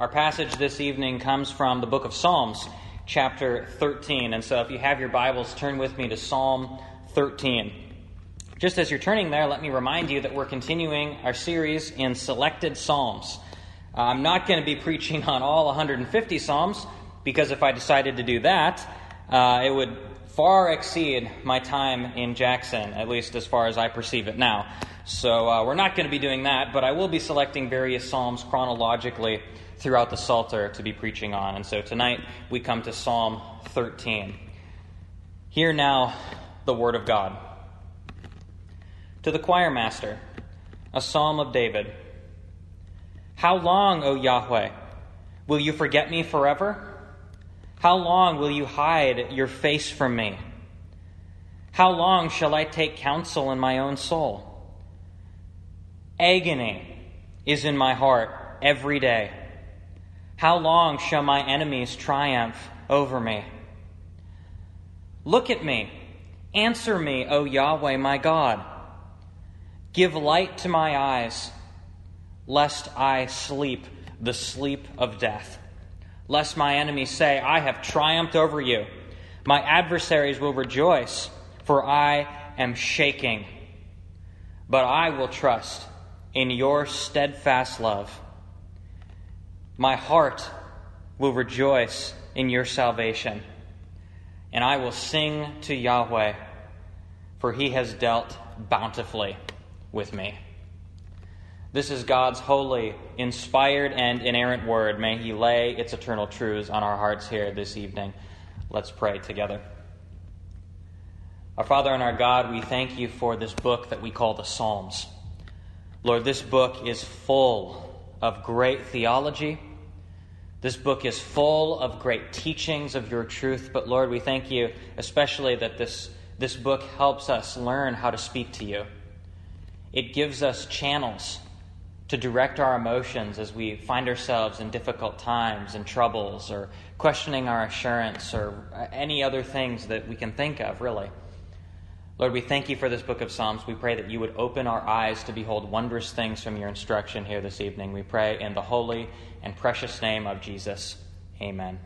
Our passage this evening comes from the book of Psalms, chapter 13. And so if you have your Bibles, turn with me to Psalm 13. Just as you're turning there, let me remind you that we're continuing our series in selected Psalms. Uh, I'm not going to be preaching on all 150 Psalms, because if I decided to do that, uh, it would far exceed my time in Jackson, at least as far as I perceive it now. So uh, we're not going to be doing that, but I will be selecting various Psalms chronologically throughout the Psalter to be preaching on. And so tonight we come to Psalm 13. Hear now the word of God. To the choir master, a psalm of David. How long, O Yahweh, will you forget me forever? How long will you hide your face from me? How long shall I take counsel in my own soul? Agony is in my heart every day. How long shall my enemies triumph over me? Look at me. Answer me, O Yahweh, my God. Give light to my eyes, lest I sleep the sleep of death. Lest my enemies say, I have triumphed over you. My adversaries will rejoice, for I am shaking. But I will trust in your steadfast love. My heart will rejoice in your salvation, and I will sing to Yahweh, for he has dealt bountifully with me. This is God's holy, inspired, and inerrant word. May He lay its eternal truths on our hearts here this evening. Let's pray together. Our Father and our God, we thank you for this book that we call the Psalms. Lord, this book is full of great theology this book is full of great teachings of your truth, but Lord, we thank you especially that this, this book helps us learn how to speak to you. It gives us channels to direct our emotions as we find ourselves in difficult times and troubles or questioning our assurance or any other things that we can think of, really. Lord, we thank you for this book of Psalms. We pray that you would open our eyes to behold wondrous things from your instruction here this evening. We pray in the holy and precious name of Jesus. Amen.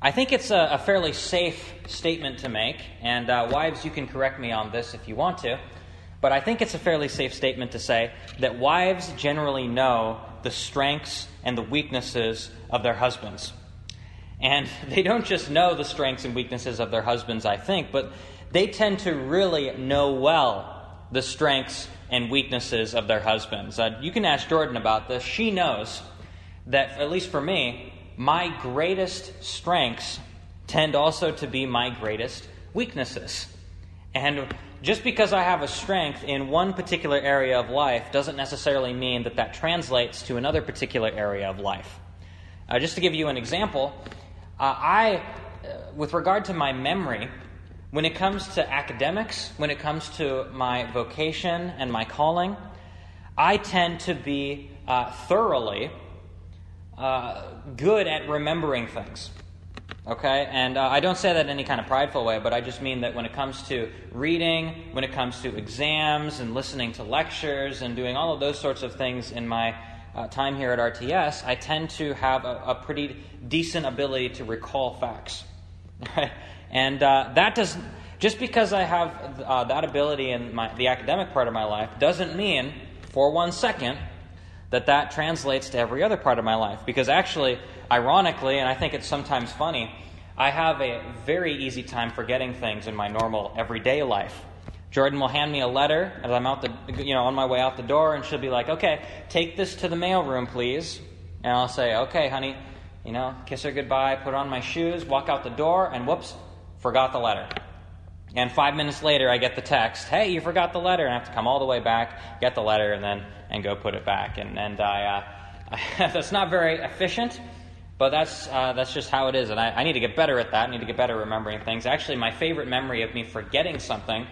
I think it's a, a fairly safe statement to make, and uh, wives, you can correct me on this if you want to, but I think it's a fairly safe statement to say that wives generally know the strengths and the weaknesses of their husbands. And they don't just know the strengths and weaknesses of their husbands, I think, but they tend to really know well the strengths and weaknesses of their husbands. Uh, you can ask Jordan about this. She knows that, at least for me, my greatest strengths tend also to be my greatest weaknesses. And just because I have a strength in one particular area of life doesn't necessarily mean that that translates to another particular area of life. Uh, just to give you an example, uh, I, uh, with regard to my memory, when it comes to academics, when it comes to my vocation and my calling, I tend to be uh, thoroughly uh, good at remembering things. Okay? And uh, I don't say that in any kind of prideful way, but I just mean that when it comes to reading, when it comes to exams and listening to lectures and doing all of those sorts of things in my uh, time here at RTS, I tend to have a, a pretty decent ability to recall facts. And uh, that does just because I have uh, that ability in my, the academic part of my life doesn't mean for one second that that translates to every other part of my life. Because actually, ironically, and I think it's sometimes funny, I have a very easy time forgetting things in my normal everyday life. Jordan will hand me a letter as I'm out the, you know, on my way out the door, and she'll be like, "Okay, take this to the mailroom, please." And I'll say, "Okay, honey," you know, kiss her goodbye, put on my shoes, walk out the door, and whoops, forgot the letter. And five minutes later, I get the text, "Hey, you forgot the letter," and I have to come all the way back, get the letter, and then and go put it back. And and I, uh, that's not very efficient, but that's uh, that's just how it is. And I, I need to get better at that. I need to get better remembering things. Actually, my favorite memory of me forgetting something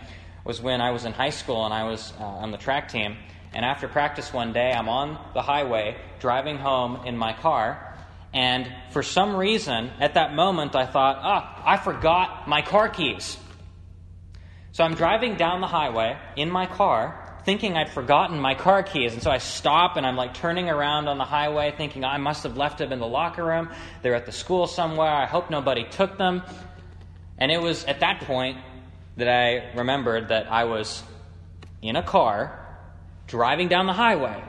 was when I was in high school and I was uh, on the track team. And after practice one day, I'm on the highway driving home in my car and for some reason, at that moment, I thought, ah, I forgot my car keys. So I'm driving down the highway in my car, thinking I'd forgotten my car keys. And so I stop and I'm like turning around on the highway thinking I must have left them in the locker room. They're at the school somewhere. I hope nobody took them. And it was at that point that I remembered that I was in a car driving down the highway.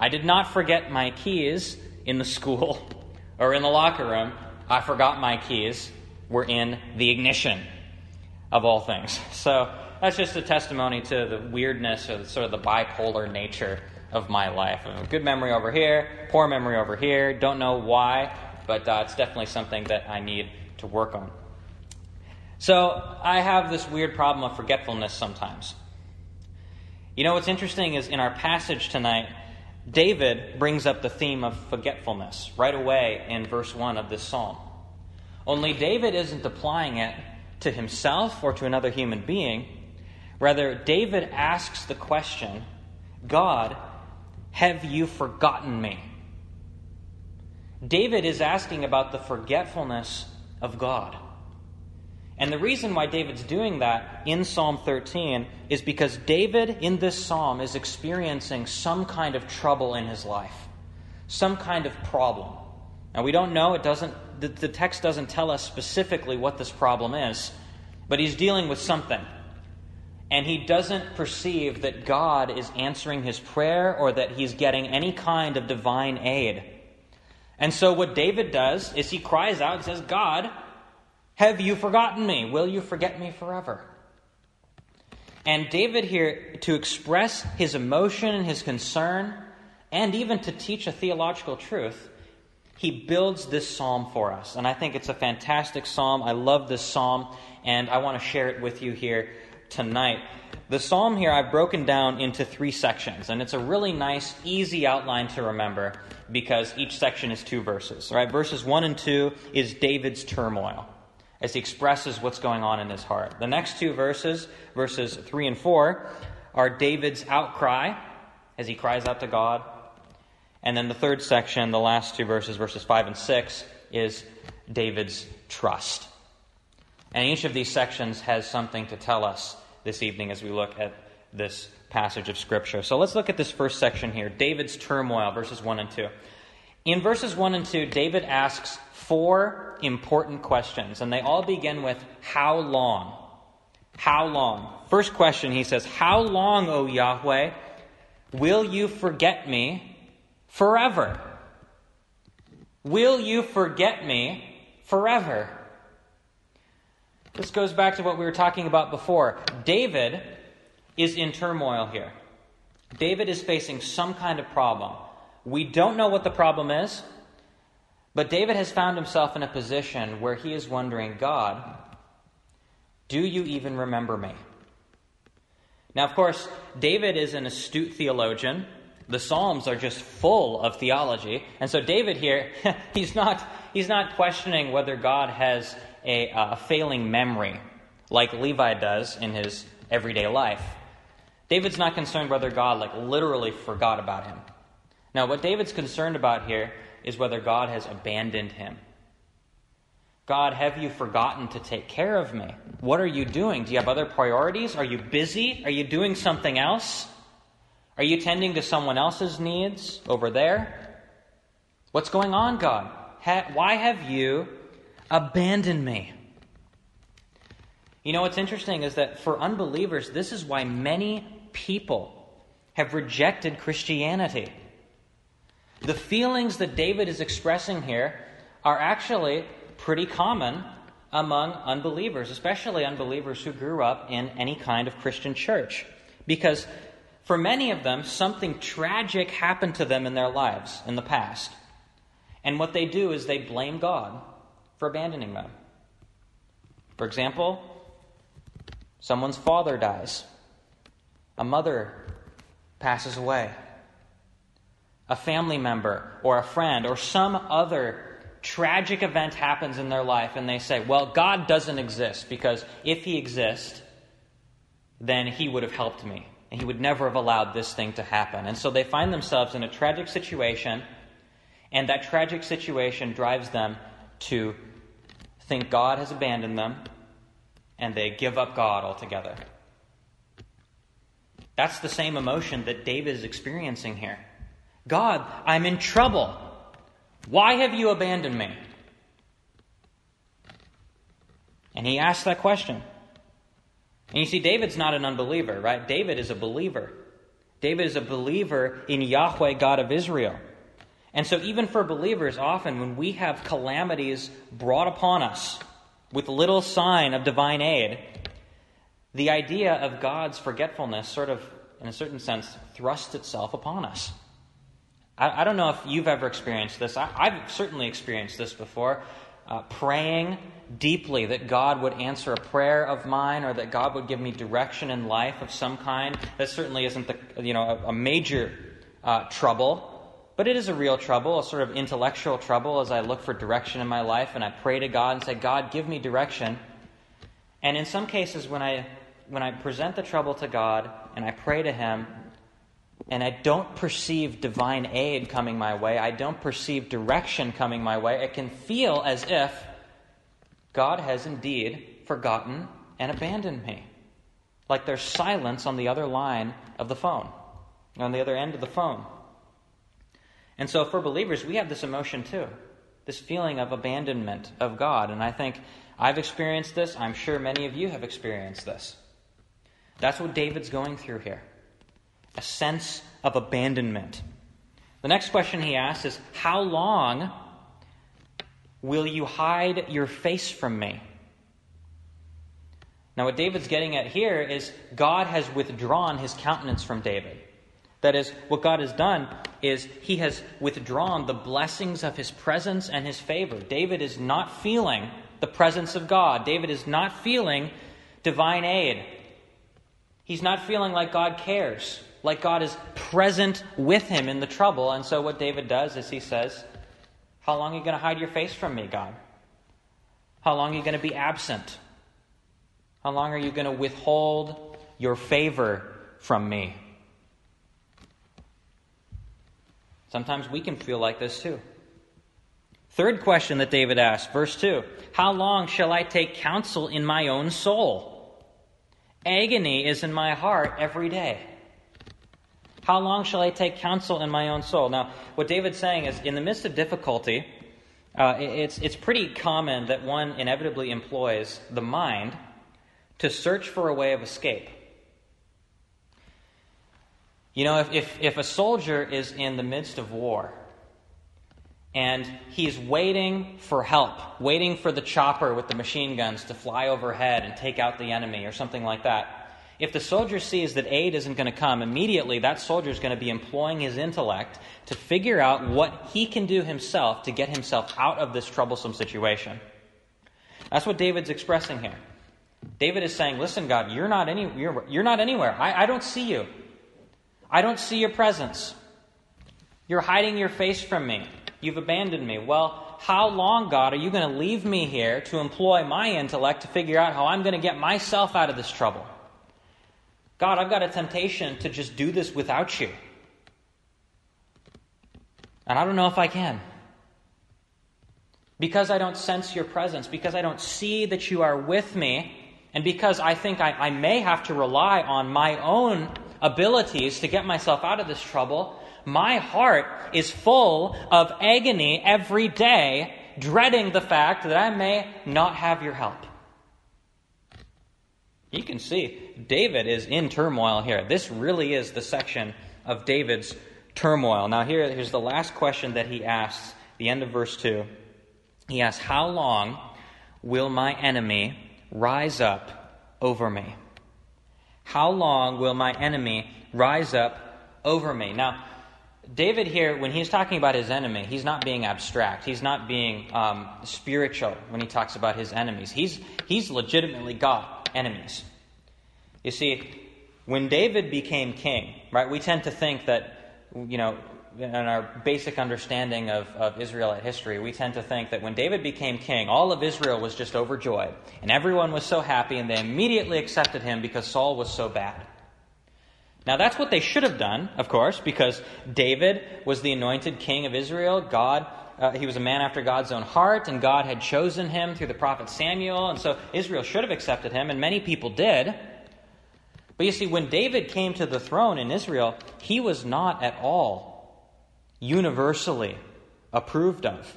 I did not forget my keys in the school or in the locker room. I forgot my keys were in the ignition of all things. So that's just a testimony to the weirdness or sort of the bipolar nature of my life. good memory over here, poor memory over here. Don't know why, but uh, it's definitely something that I need to work on. So I have this weird problem of forgetfulness sometimes. You know what's interesting is in our passage tonight, David brings up the theme of forgetfulness right away in verse 1 of this psalm. Only David isn't applying it to himself or to another human being. Rather, David asks the question God, have you forgotten me? David is asking about the forgetfulness of God. And the reason why David's doing that in Psalm 13 is because David in this psalm is experiencing some kind of trouble in his life, some kind of problem. Now, we don't know, it doesn't, the, the text doesn't tell us specifically what this problem is, but he's dealing with something. And he doesn't perceive that God is answering his prayer or that he's getting any kind of divine aid. And so, what David does is he cries out and says, God, have you forgotten me? Will you forget me forever? And David here, to express his emotion and his concern, and even to teach a theological truth, he builds this psalm for us. And I think it's a fantastic psalm. I love this psalm, and I want to share it with you here tonight. The psalm here I've broken down into three sections, and it's a really nice, easy outline to remember because each section is two verses. Right, verses 1 and 2 is David's turmoil as he expresses what's going on in his heart. The next two verses, verses 3 and 4, are David's outcry as he cries out to God. And then the third section, the last two verses, verses 5 and 6, is David's trust. And each of these sections has something to tell us this evening as we look at this passage of Scripture. So let's look at this first section here David's turmoil, verses 1 and 2. In verses 1 and 2, David asks four important questions, and they all begin with How long? How long? First question, he says, How long, O Yahweh, will you forget me forever? Will you forget me forever? This goes back to what we were talking about before. David is in turmoil here. David is facing some kind of problem. We don't know what the problem is, but David has found himself in a position where he is wondering God, do you even remember me? Now, of course, David is an astute theologian. The Psalms are just full of theology. And so, David here, he's not, he's not questioning whether God has a, a failing memory like Levi does in his everyday life. David's not concerned whether God, like, literally forgot about him. Now, what David's concerned about here is whether God has abandoned him. God, have you forgotten to take care of me? What are you doing? Do you have other priorities? Are you busy? Are you doing something else? Are you tending to someone else's needs over there? What's going on, God? Ha- why have you abandoned me? You know, what's interesting is that for unbelievers, this is why many people have rejected Christianity. The feelings that David is expressing here are actually pretty common among unbelievers, especially unbelievers who grew up in any kind of Christian church. Because for many of them, something tragic happened to them in their lives in the past. And what they do is they blame God for abandoning them. For example, someone's father dies, a mother passes away a family member or a friend or some other tragic event happens in their life and they say, well, God doesn't exist because if He exists, then He would have helped me. And He would never have allowed this thing to happen. And so they find themselves in a tragic situation, and that tragic situation drives them to think God has abandoned them, and they give up God altogether. That's the same emotion that David is experiencing here. God, I'm in trouble. Why have you abandoned me? And he asks that question. And you see, David's not an unbeliever, right? David is a believer. David is a believer in Yahweh, God of Israel. And so, even for believers, often when we have calamities brought upon us with little sign of divine aid, the idea of God's forgetfulness sort of, in a certain sense, thrusts itself upon us. I, I don't know if you've ever experienced this. I, have certainly experienced this before. Uh, praying deeply that God would answer a prayer of mine or that God would give me direction in life of some kind. That certainly isn't the, you know, a, a major uh, trouble, but it is a real trouble, a sort of intellectual trouble as I look for direction in my life and I pray to God and say, God, give me direction. And in some cases, when I, when I present the trouble to God and I pray to Him, and I don't perceive divine aid coming my way, I don't perceive direction coming my way, it can feel as if God has indeed forgotten and abandoned me. Like there's silence on the other line of the phone, on the other end of the phone. And so for believers, we have this emotion too this feeling of abandonment of God. And I think I've experienced this. I'm sure many of you have experienced this. That's what David's going through here a sense of abandonment. The next question he asks is How long will you hide your face from me? Now, what David's getting at here is God has withdrawn his countenance from David. That is, what God has done is he has withdrawn the blessings of his presence and his favor. David is not feeling the presence of God. David is not feeling divine aid. He's not feeling like God cares like God is present with him in the trouble. And so what David does is he says, How long are you going to hide your face from me, God? How long are you going to be absent? How long are you going to withhold your favor from me? Sometimes we can feel like this too. Third question that David asks, verse 2 How long shall I take counsel in my own soul? Agony is in my heart every day. How long shall I take counsel in my own soul? Now, what David's saying is, in the midst of difficulty, uh, it's, it's pretty common that one inevitably employs the mind to search for a way of escape. You know, if, if, if a soldier is in the midst of war and he's waiting for help, waiting for the chopper with the machine guns to fly overhead and take out the enemy or something like that, if the soldier sees that aid isn't going to come, immediately that soldier is going to be employing his intellect to figure out what he can do himself to get himself out of this troublesome situation. That's what David's expressing here. David is saying, Listen, God, you're not, any, you're, you're not anywhere. I, I don't see you. I don't see your presence. You're hiding your face from me. You've abandoned me. Well, how long, God, are you going to leave me here to employ my intellect to figure out how I'm going to get myself out of this trouble? God, I've got a temptation to just do this without you. And I don't know if I can. Because I don't sense your presence, because I don't see that you are with me, and because I think I, I may have to rely on my own abilities to get myself out of this trouble, my heart is full of agony every day, dreading the fact that I may not have your help. You can see David is in turmoil here. This really is the section of David's turmoil. Now, here, here's the last question that he asks, the end of verse 2. He asks, How long will my enemy rise up over me? How long will my enemy rise up over me? Now, David here, when he's talking about his enemy, he's not being abstract. He's not being um, spiritual when he talks about his enemies. He's, he's legitimately got enemies. You see, when David became king, right, we tend to think that, you know, in our basic understanding of, of Israelite history, we tend to think that when David became king, all of Israel was just overjoyed, and everyone was so happy, and they immediately accepted him because Saul was so bad. Now, that's what they should have done, of course, because David was the anointed king of Israel. God uh, he was a man after God's own heart, and God had chosen him through the prophet Samuel, and so Israel should have accepted him, and many people did. But you see, when David came to the throne in Israel, he was not at all universally approved of.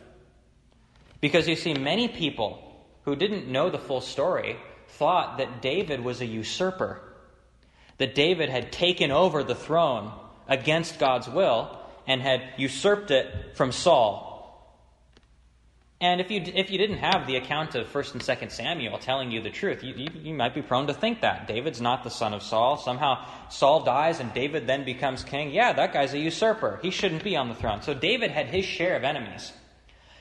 Because you see, many people who didn't know the full story thought that David was a usurper, that David had taken over the throne against God's will and had usurped it from Saul. And if you, if you didn't have the account of 1st and 2nd Samuel telling you the truth, you, you, you, might be prone to think that. David's not the son of Saul. Somehow Saul dies and David then becomes king. Yeah, that guy's a usurper. He shouldn't be on the throne. So David had his share of enemies.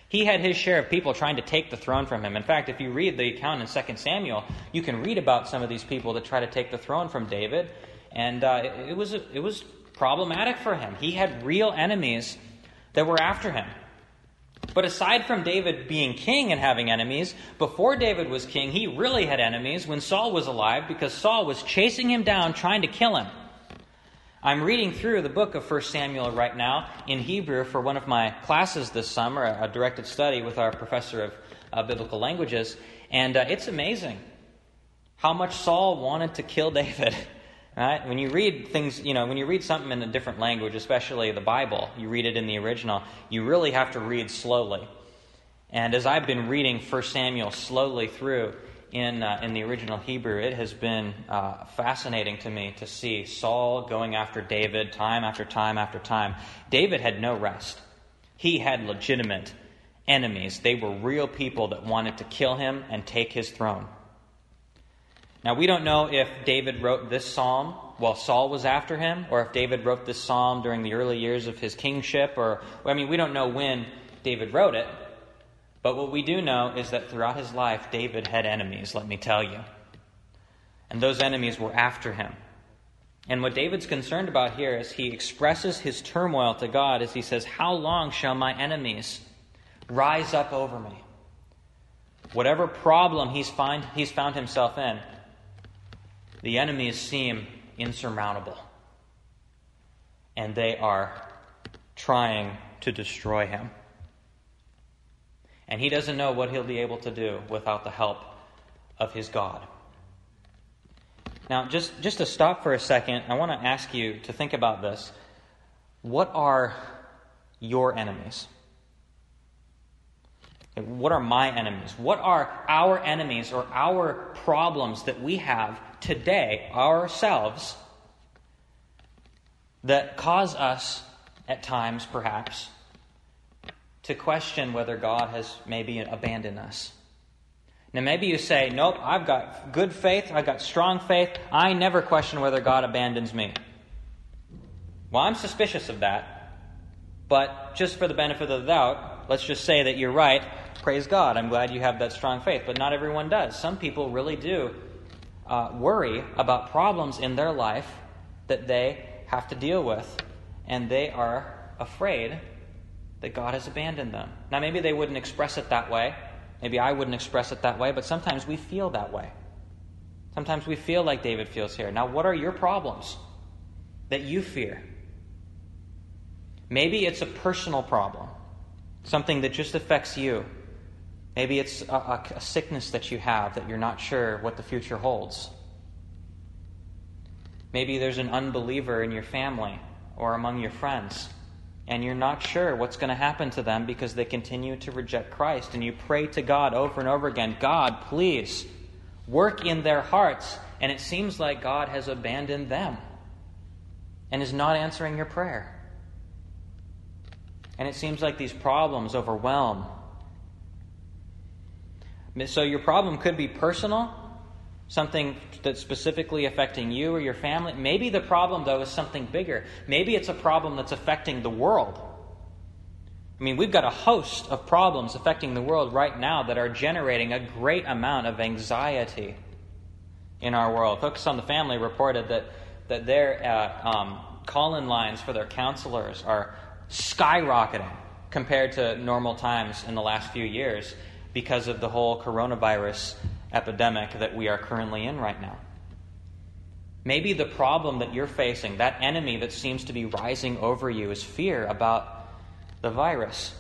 He had his share of people trying to take the throne from him. In fact, if you read the account in 2 Samuel, you can read about some of these people that try to take the throne from David. And uh, it, it, was, it was problematic for him. He had real enemies that were after him. But aside from David being king and having enemies, before David was king, he really had enemies when Saul was alive because Saul was chasing him down, trying to kill him. I'm reading through the book of 1 Samuel right now in Hebrew for one of my classes this summer, a directed study with our professor of uh, biblical languages, and uh, it's amazing how much Saul wanted to kill David. Right? When you read things, you know, when you read something in a different language, especially the Bible, you read it in the original, you really have to read slowly. And as I've been reading 1 Samuel slowly through in, uh, in the original Hebrew, it has been uh, fascinating to me to see Saul going after David time after time after time. David had no rest, he had legitimate enemies. They were real people that wanted to kill him and take his throne. Now, we don't know if David wrote this psalm while Saul was after him, or if David wrote this psalm during the early years of his kingship, or, I mean, we don't know when David wrote it. But what we do know is that throughout his life, David had enemies, let me tell you. And those enemies were after him. And what David's concerned about here is he expresses his turmoil to God as he says, How long shall my enemies rise up over me? Whatever problem he's, find, he's found himself in, the enemies seem insurmountable. And they are trying to destroy him. And he doesn't know what he'll be able to do without the help of his God. Now, just, just to stop for a second, I want to ask you to think about this. What are your enemies? What are my enemies? What are our enemies or our problems that we have today, ourselves, that cause us, at times perhaps, to question whether God has maybe abandoned us? Now, maybe you say, Nope, I've got good faith, I've got strong faith, I never question whether God abandons me. Well, I'm suspicious of that, but just for the benefit of the doubt, let's just say that you're right praise God. I'm glad you have that strong faith. But not everyone does. Some people really do uh, worry about problems in their life that they have to deal with, and they are afraid that God has abandoned them. Now, maybe they wouldn't express it that way. Maybe I wouldn't express it that way, but sometimes we feel that way. Sometimes we feel like David feels here. Now, what are your problems that you fear? Maybe it's a personal problem, something that just affects you. Maybe it's a, a, a, sickness that you have that you're not sure what the future holds. Maybe there's an unbeliever in your family or among your friends, and you're not sure what's going to happen to them because they continue to reject Christ. And you pray to God over and over again God, please work in their hearts. And it seems like God has abandoned them and is not answering your prayer. And it seems like these problems overwhelm so your problem could be personal, something that's specifically affecting you or your family. Maybe the problem, though, is something bigger. Maybe it's a problem that's affecting the world. I mean, we've got a host of problems affecting the world right now that are generating a great amount of anxiety in our world. Focus on the Family reported that, that their uh, um, call in lines for their counselors are skyrocketing compared to normal times in the last few years because of the whole coronavirus epidemic that we are currently in right now. Maybe the problem that you're facing, that enemy that seems to be rising over you, is fear about the virus.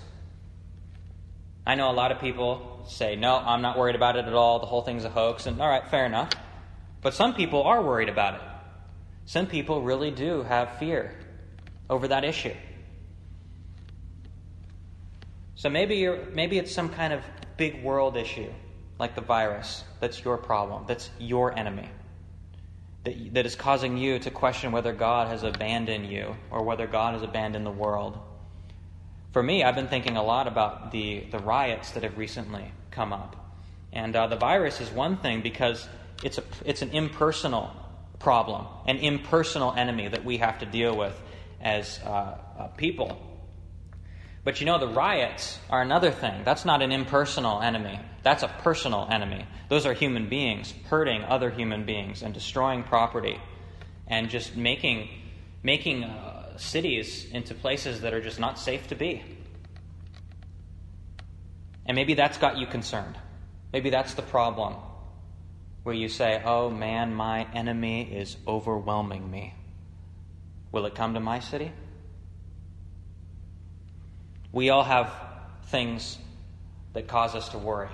I know a lot of people say, no, I'm not worried about it at all. The whole thing's a hoax. And all right, fair enough. But some people are worried about it. Some people really do have fear over that issue. So maybe maybe it's some kind of big world issue, like the virus, that's your problem, that's your enemy, that, that is causing you to question whether God has abandoned you or whether God has abandoned the world. For me, I've been thinking a lot about the, the riots that have recently come up. And uh, the virus is one thing because it's, a, it's an impersonal problem, an impersonal enemy that we have to deal with as uh, uh, people. But you know, the riots are another thing. That's not an impersonal enemy, that's a personal enemy. Those are human beings hurting other human beings and destroying property and just making, making uh, cities into places that are just not safe to be. And maybe that's got you concerned. Maybe that's the problem where you say, Oh man, my enemy is overwhelming me. Will it come to my city? We all have things that cause us to worry.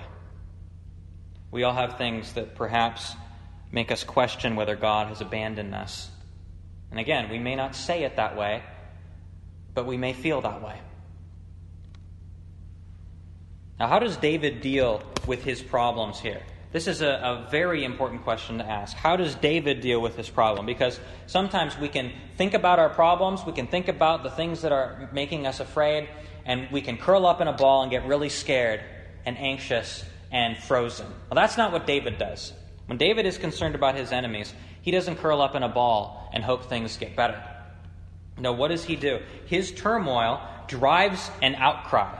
We all have things that perhaps make us question whether God has abandoned us. And again, we may not say it that way, but we may feel that way. Now, how does David deal with his problems here? This is a, a, very important question to ask. How does David deal with this problem? Because sometimes we can think about our problems, we can think about the things that are making us afraid, and we can curl up in a ball and get really scared and anxious and frozen. Well, that's not what David does. When David is concerned about his enemies, he doesn't curl up in a ball and hope things get better. No, what does he do? His turmoil drives an outcry.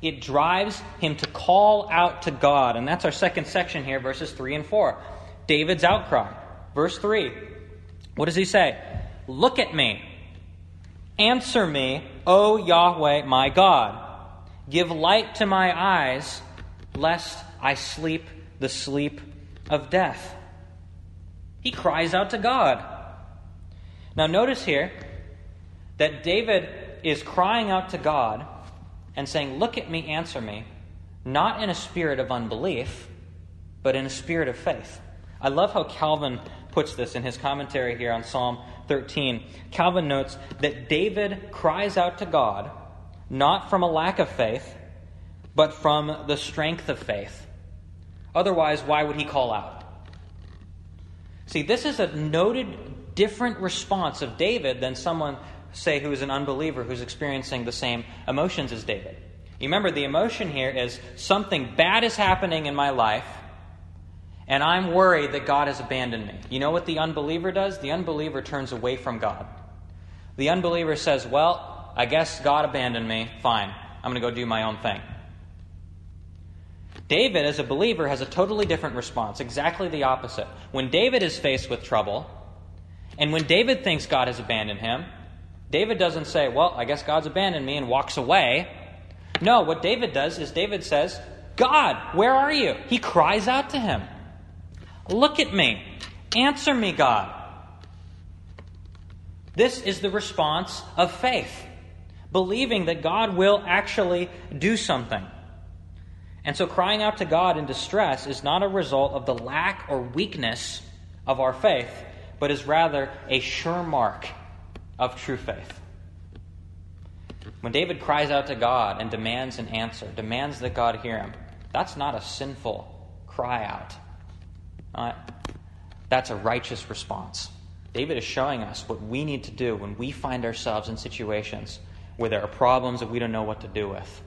It drives him to call out to God. And that's our second section here, verses 3 and 4. David's outcry. Verse 3. What does he say? Look at me. Answer me, O Yahweh my God. Give light to my eyes, lest I sleep the sleep of death. He cries out to God. Now, notice here that David is crying out to God and saying, Look at me, answer me, not in a spirit of unbelief, but in a spirit of faith. I love how Calvin puts this in his commentary here on Psalm 13. Calvin notes that David cries out to God not from a lack of faith, but from the strength of faith. Otherwise, why would he call out? See, this is a noted different response of David than someone, say, who is an unbeliever who's experiencing the same emotions as David. You remember, the emotion here is something bad is happening in my life, and I'm worried that God has abandoned me. You know what the unbeliever does? The unbeliever turns away from God. The unbeliever says, Well, I guess God abandoned me. Fine. I'm going to go do my own thing. David, as a believer, has a totally different response, exactly the opposite. When David is faced with trouble, and when David thinks God has abandoned him, David doesn't say, Well, I guess God's abandoned me and walks away. No, what David does is David says, God, where are you? He cries out to him. Look at me. Answer me, God. This is the response of faith, believing that God will actually do something. And so crying out to God in distress is not a result of the lack or weakness of our faith, but is rather a sure mark of true faith. When David cries out to God and demands an answer, demands that God hear him, that's not a sinful cry out. Uh, that's a righteous response. David is showing us what we need to do when we find ourselves in situations where there are problems that we don't know what to do with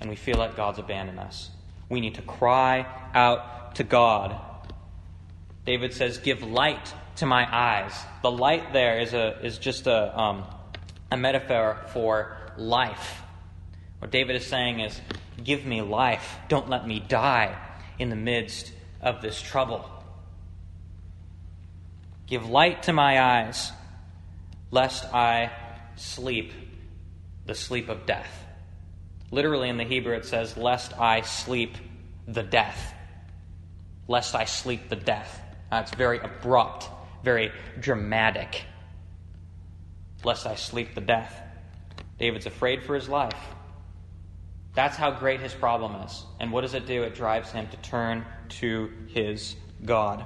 and we feel like God's abandoned us. We need to cry out to God. David says, Give light to my eyes. The light there is, a, is just a, um, a metaphor for life. What David is saying is, Give me life. Don't let me die in the midst of this trouble. Give light to my eyes, lest I sleep the sleep of death. Literally in the Hebrew, it says, Lest I sleep the death. Lest I sleep the death. That's very abrupt, very dramatic. Lest I sleep the death. David's afraid for his life. That's how great his problem is. And what does it do? It drives him to turn to his God.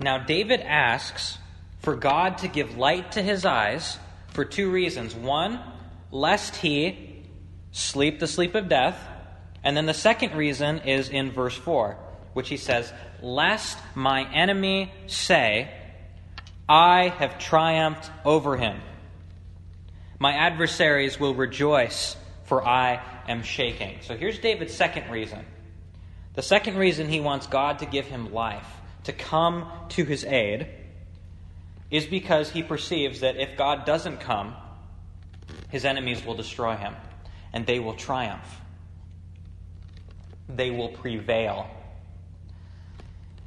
Now, David asks for God to give light to his eyes for two reasons. One, lest he sleep the sleep of death. And then the second reason is in verse 4, which he says, Lest my enemy say, I have triumphed over him. My adversaries will rejoice, for I am shaking. So here's David's second reason. The second reason he wants God to give him life, to come to his aid, is because he perceives that if God doesn't come, his enemies will destroy him and they will triumph. They will prevail.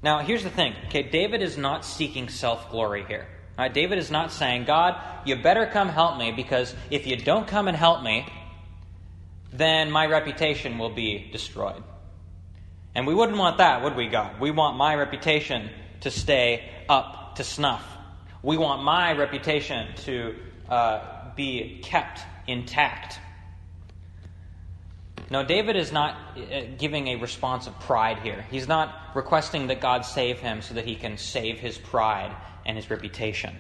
Now, here's the thing. Okay, David is not seeking self glory here. Right, David is not saying, God, you better come help me because if you don't come and help me, then my reputation will be destroyed. And we wouldn't want that, would we, God? We want my reputation to stay up to snuff. We want my reputation to uh, be kept intact. No, David is not uh, giving a response of pride here. He's not requesting that God save him so that he can save his pride and his reputation.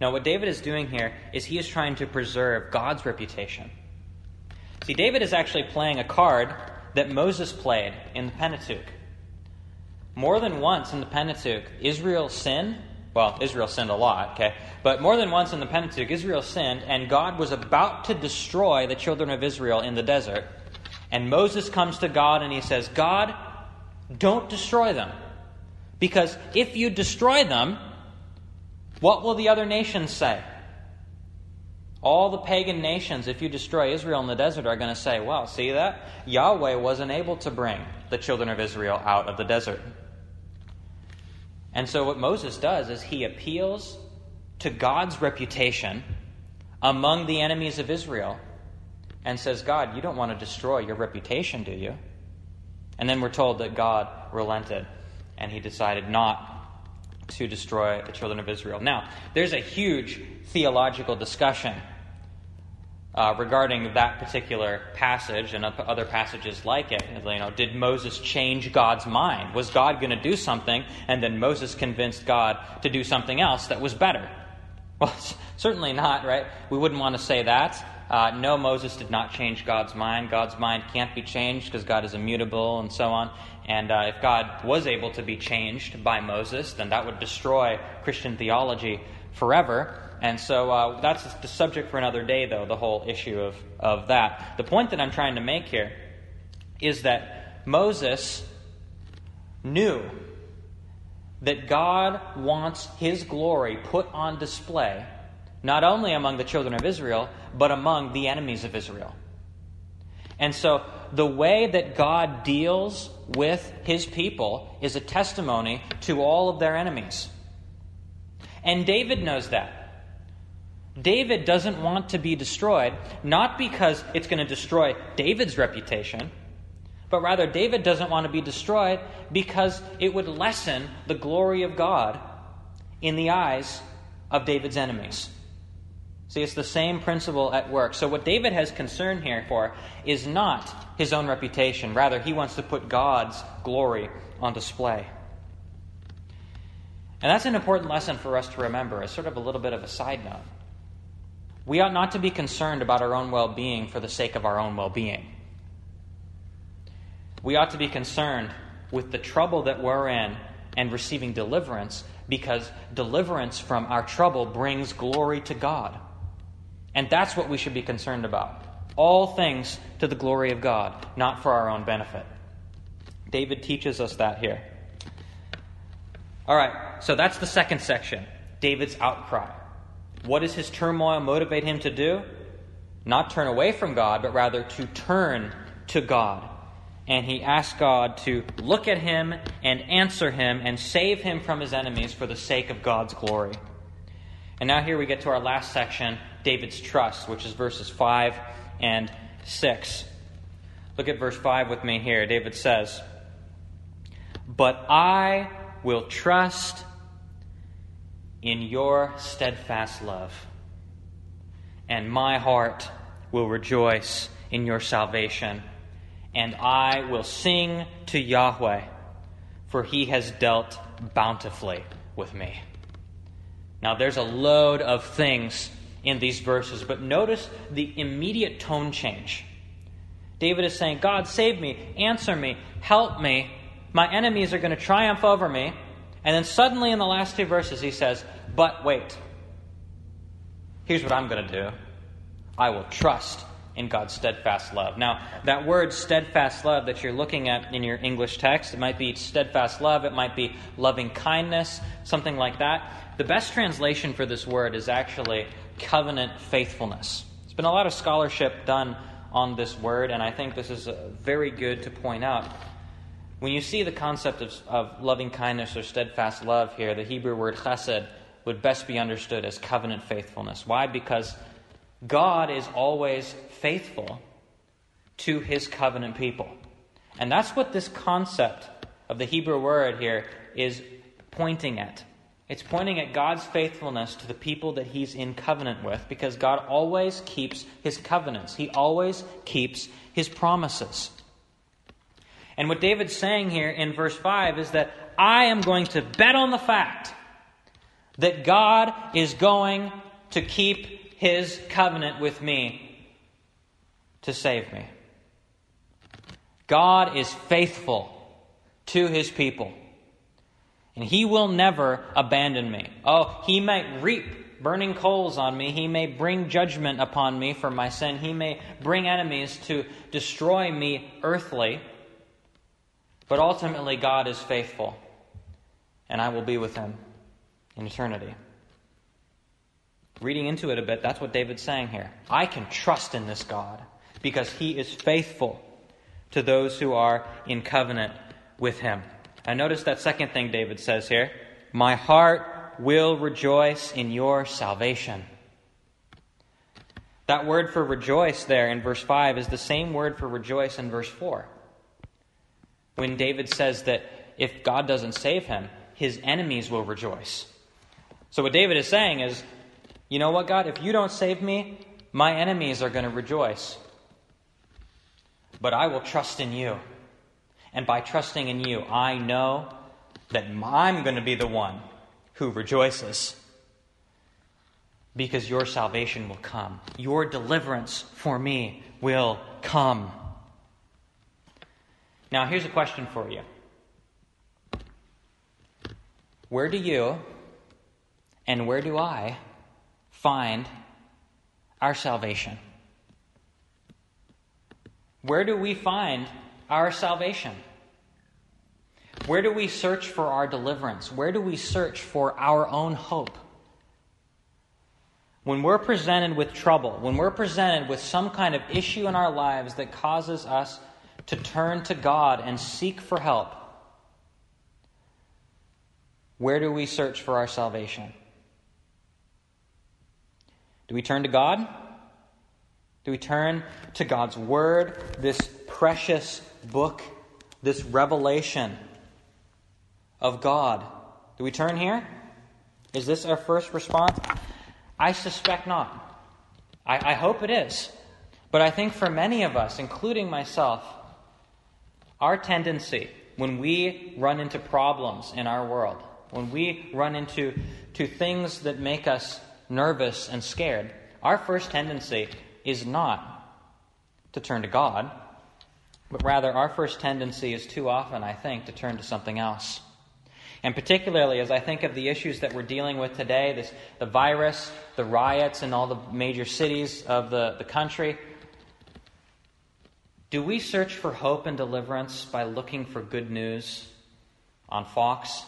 No, what David is doing here is he is trying to preserve God's reputation. See, David is actually playing a card that Moses played in the Pentateuch. More than once in the Pentateuch, Israel sinned well, Israel sinned a lot, okay? But more than once in the Pentateuch, Israel sinned, and God was about to destroy the children of Israel in the desert. And Moses comes to God and he says, God, don't destroy them. Because if you destroy them, what will the other nations say? All the pagan nations, if you destroy Israel in the desert, are going to say, well, see that? Yahweh wasn't able to bring the children of Israel out of the desert. And so, what Moses does is he appeals to God's reputation among the enemies of Israel and says, God, you don't want to destroy your reputation, do you? And then we're told that God relented and he decided not to destroy the children of Israel. Now, there's a huge theological discussion uh, regarding that particular passage and other passages like it. You know, did Moses change God's mind? Was God going to do something, and then Moses convinced God to do something else that was better? Well, certainly not, right? We wouldn't want to say that. Uh, no, Moses did not change God's mind. God's mind can't be changed because God is immutable and so on. And uh, if God was able to be changed by Moses, then that would destroy Christian theology forever. And so uh, that's the subject for another day, though, the whole issue of, of that. The point that I'm trying to make here is that Moses knew that God wants his glory put on display, not only among the children of Israel, but among the enemies of Israel. And so the way that God deals with his people is a testimony to all of their enemies. And David knows that. David doesn't want to be destroyed, not because it's going to destroy David's reputation, but rather David doesn't want to be destroyed because it would lessen the glory of God in the eyes of David's enemies. See, it's the same principle at work. So, what David has concern here for is not his own reputation. Rather, he wants to put God's glory on display. And that's an important lesson for us to remember as sort of a little bit of a side note. We ought not to be concerned about our own well being for the sake of our own well being. We ought to be concerned with the trouble that we're in and receiving deliverance because deliverance from our trouble brings glory to God. And that's what we should be concerned about. All things to the glory of God, not for our own benefit. David teaches us that here. All right, so that's the second section David's outcry. What does his turmoil motivate him to do? Not turn away from God, but rather to turn to God. And he asks God to look at him and answer him and save him from his enemies for the sake of God's glory. And now here we get to our last section David's trust, which is verses 5 and 6. Look at verse 5 with me here. David says, But I will trust in your steadfast love, and my heart will rejoice in your salvation, and I will sing to Yahweh, for he has dealt bountifully with me. Now, there's a load of things in these verses, but notice the immediate tone change. David is saying, God, save me, answer me, help me. My enemies are going to triumph over me. And then suddenly in the last two verses, he says, But wait. Here's what I'm going to do I will trust in God's steadfast love. Now, that word steadfast love that you're looking at in your English text, it might be steadfast love, it might be loving kindness, something like that. The best translation for this word is actually covenant faithfulness. There's been a lot of scholarship done on this word, and I think this is uh, very good to point out. When you see the concept of, of loving kindness or steadfast love here, the Hebrew word chesed would best be understood as covenant faithfulness. Why? Because God is always faithful to his covenant people. And that's what this concept of the Hebrew word here is pointing at. It's pointing at God's faithfulness to the people that he's in covenant with because God always keeps his covenants. He always keeps his promises. And what David's saying here in verse 5 is that I am going to bet on the fact that God is going to keep his covenant with me to save me. God is faithful to his people, and he will never abandon me. Oh, he may reap burning coals on me, he may bring judgment upon me for my sin, he may bring enemies to destroy me earthly, but ultimately, God is faithful, and I will be with him in eternity. Reading into it a bit, that's what David's saying here. I can trust in this God because he is faithful to those who are in covenant with him. And notice that second thing David says here My heart will rejoice in your salvation. That word for rejoice there in verse 5 is the same word for rejoice in verse 4. When David says that if God doesn't save him, his enemies will rejoice. So, what David is saying is you know what, God? If you don't save me, my enemies are going to rejoice. But I will trust in you. And by trusting in you, I know that I'm going to be the one who rejoices. Because your salvation will come. Your deliverance for me will come. Now, here's a question for you Where do you and where do I find our salvation? Where do we find our salvation? Where do we search for our deliverance? Where do we search for our own hope? When we're presented with trouble, when we're presented with some kind of issue in our lives that causes us to turn to God and seek for help, where do we search for our salvation? Do we turn to God? Do we turn to God's Word, this precious book, this revelation of God? Do we turn here? Is this our first response? I suspect not. I, I hope it is. But I think for many of us, including myself, our tendency when we run into problems in our world, when we run into to things that make us nervous, and scared, our first tendency is not to turn to God, but rather our first tendency is too often, I think, to turn to something else. And particularly as I think of the issues that we're dealing with today, this, the virus, the riots in all the major cities of the, the country, do we search for hope and deliverance by looking for good news on Fox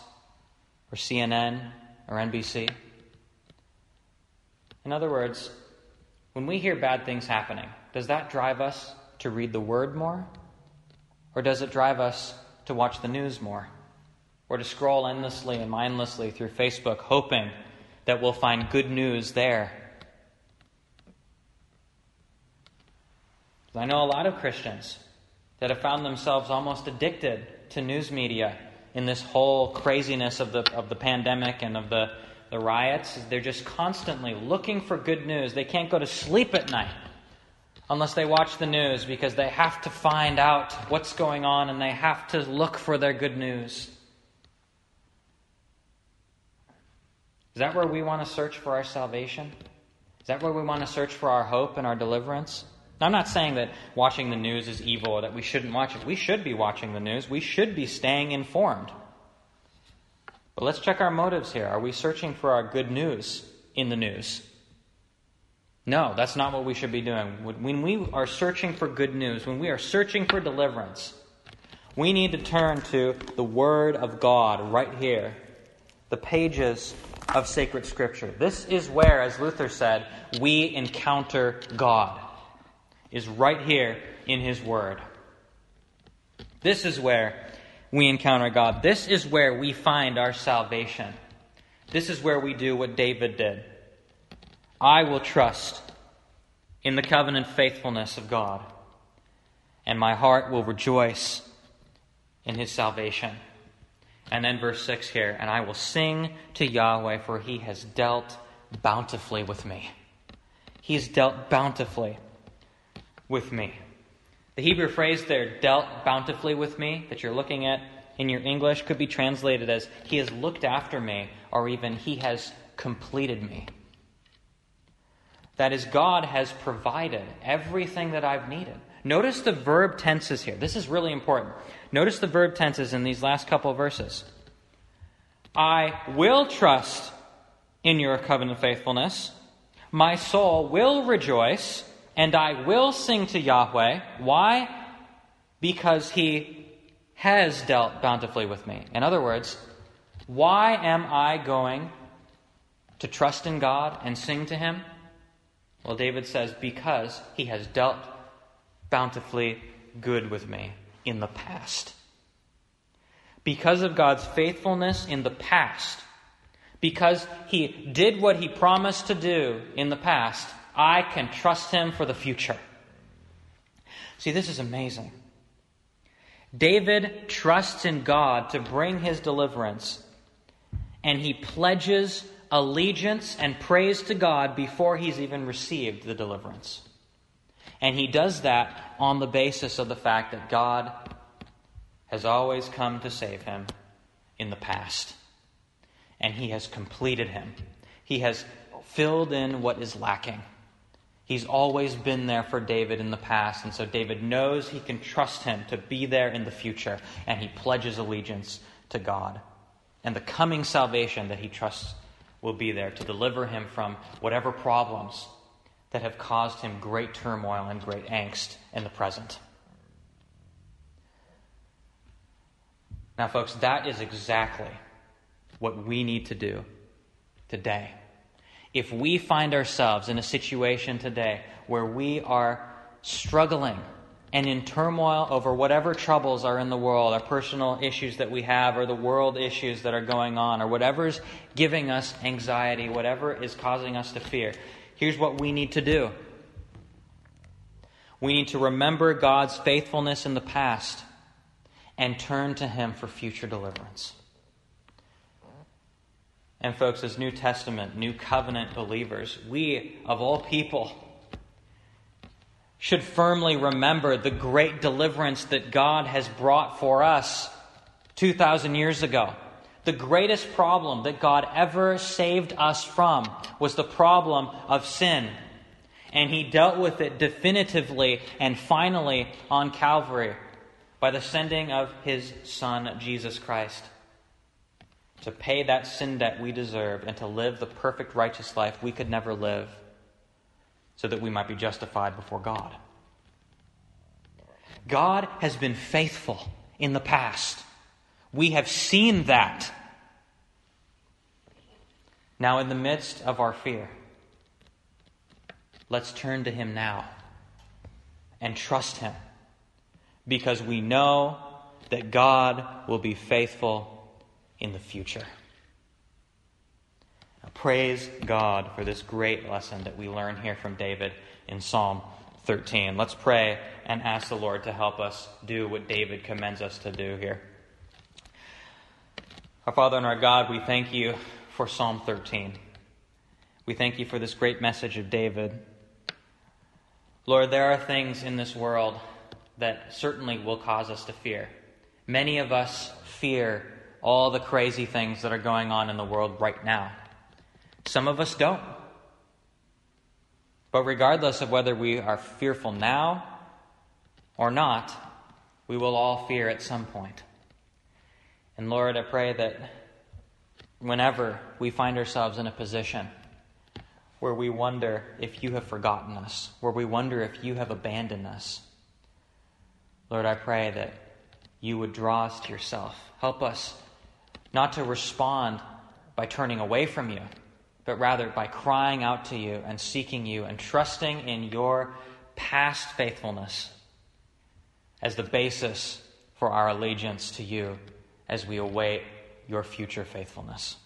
or CNN or NBC? In other words, when we hear bad things happening, does that drive us to read the Word more? Or does it drive us to watch the news more? Or to scroll endlessly and mindlessly through Facebook, hoping that we'll find good news there? I know a lot of Christians that have found themselves almost addicted to news media in this whole craziness of the, of the pandemic and of the the riots. They're just constantly looking for good news. They can't go to sleep at night unless they watch the news because they have to find out what's going on and they have to look for their good news. Is that where we want to search for our salvation? Is that where we want to search for our hope and our deliverance? Now, I'm not saying that watching the news is evil or that we shouldn't watch it. We should be watching the news. We should be staying informed. But let's check our motives here. Are we searching for our good news in the news? No, that's not what we should be doing. When we are searching for good news, when we are searching for deliverance, we need to turn to the Word of God right here, the pages of sacred Scripture. This is where, as Luther said, we encounter God, is right here in His Word. This is where we encounter God. This is where we find our salvation. This is where we do what David did. I will trust in the covenant faithfulness of God, and my heart will rejoice in his salvation. And then verse 6 here, and I will sing to Yahweh, for he has dealt bountifully with me. He has dealt bountifully with me. The Hebrew phrase there, dealt bountifully with me, that you're looking at in your English, could be translated as, He has looked after me, or even, He has completed me. That is, God has provided everything that I've needed. Notice the verb tenses here. This is really important. Notice the verb tenses in these last couple verses. I will trust in your covenant faithfulness. My soul will rejoice and I will sing to Yahweh. Why? Because he has dealt bountifully with me. In other words, why am I going to trust in God and sing to him? Well, David says, because he has dealt bountifully good with me in the past. Because of God's faithfulness in the past, because he did what he promised to do in the past, I can trust him for the future. See, this is amazing. David trusts in God to bring his deliverance, and he pledges allegiance and praise to God before he's even received the deliverance. And he does that on the basis of the fact that God has always come to save him in the past. And he has completed him. He has filled in what is lacking. He's always been there for David in the past, and so David knows he can trust him to be there in the future, and he pledges allegiance to God. And the coming salvation that he trusts will be there to deliver him from whatever problems that have caused him great turmoil and great angst in the present. Now, folks, that is exactly what we need to do today if we find ourselves in a situation today where we are struggling and in turmoil over whatever troubles are in the world, our personal issues that we have, or the world issues that are going on, or whatever's giving us anxiety, whatever is causing us to fear, here's what we need to do. We need to remember God's faithfulness in the past and turn to Him for future deliverance. And, folks, as New Testament, New Covenant believers, we, of all people, should firmly remember the great deliverance that God has brought for us 2,000 years ago. The greatest problem that God ever saved us from was the problem of sin. And He dealt with it definitively and finally on Calvary by the sending of His Son, Jesus Christ to pay that sin debt we deserve and to live the perfect righteous life we could never live so that we might be justified before God. God has been faithful in the past. We have seen that. Now, in the midst of our fear, let's turn to Him now and trust Him because we know that God will be faithful in the future. Praise God for this great lesson that we learn here from David in Psalm 13. Let's pray and ask the Lord to help us do what David commends us to do here. Our Father and our God, we thank you for Psalm 13. We thank you for this great message of David. Lord, there are things in this world that certainly will cause us to fear. Many of us fear all the crazy things that are going on in the world right now. Some of us don't. But regardless of whether we are fearful now or not, we will all fear at some point. And Lord, I pray that whenever we find ourselves in a position where we wonder if you have forgotten us, where we wonder if you have abandoned us, Lord, I pray that you would draw us to yourself. Help us not to respond by turning away from you, but rather by crying out to you and seeking you and trusting in your past faithfulness as the basis for our allegiance to you as we await your future faithfulness.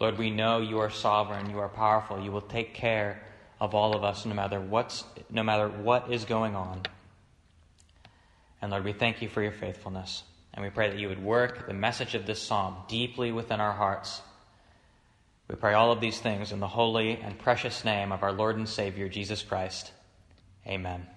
Lord, we know you are sovereign, you are powerful, you will take care of all of us no matter what's no matter what is going on. And Lord, we thank you for your faithfulness. And we pray that you would work the message of this psalm deeply within our hearts. We pray all of these things in the holy and precious name of our Lord and Savior, Jesus Christ. Amen.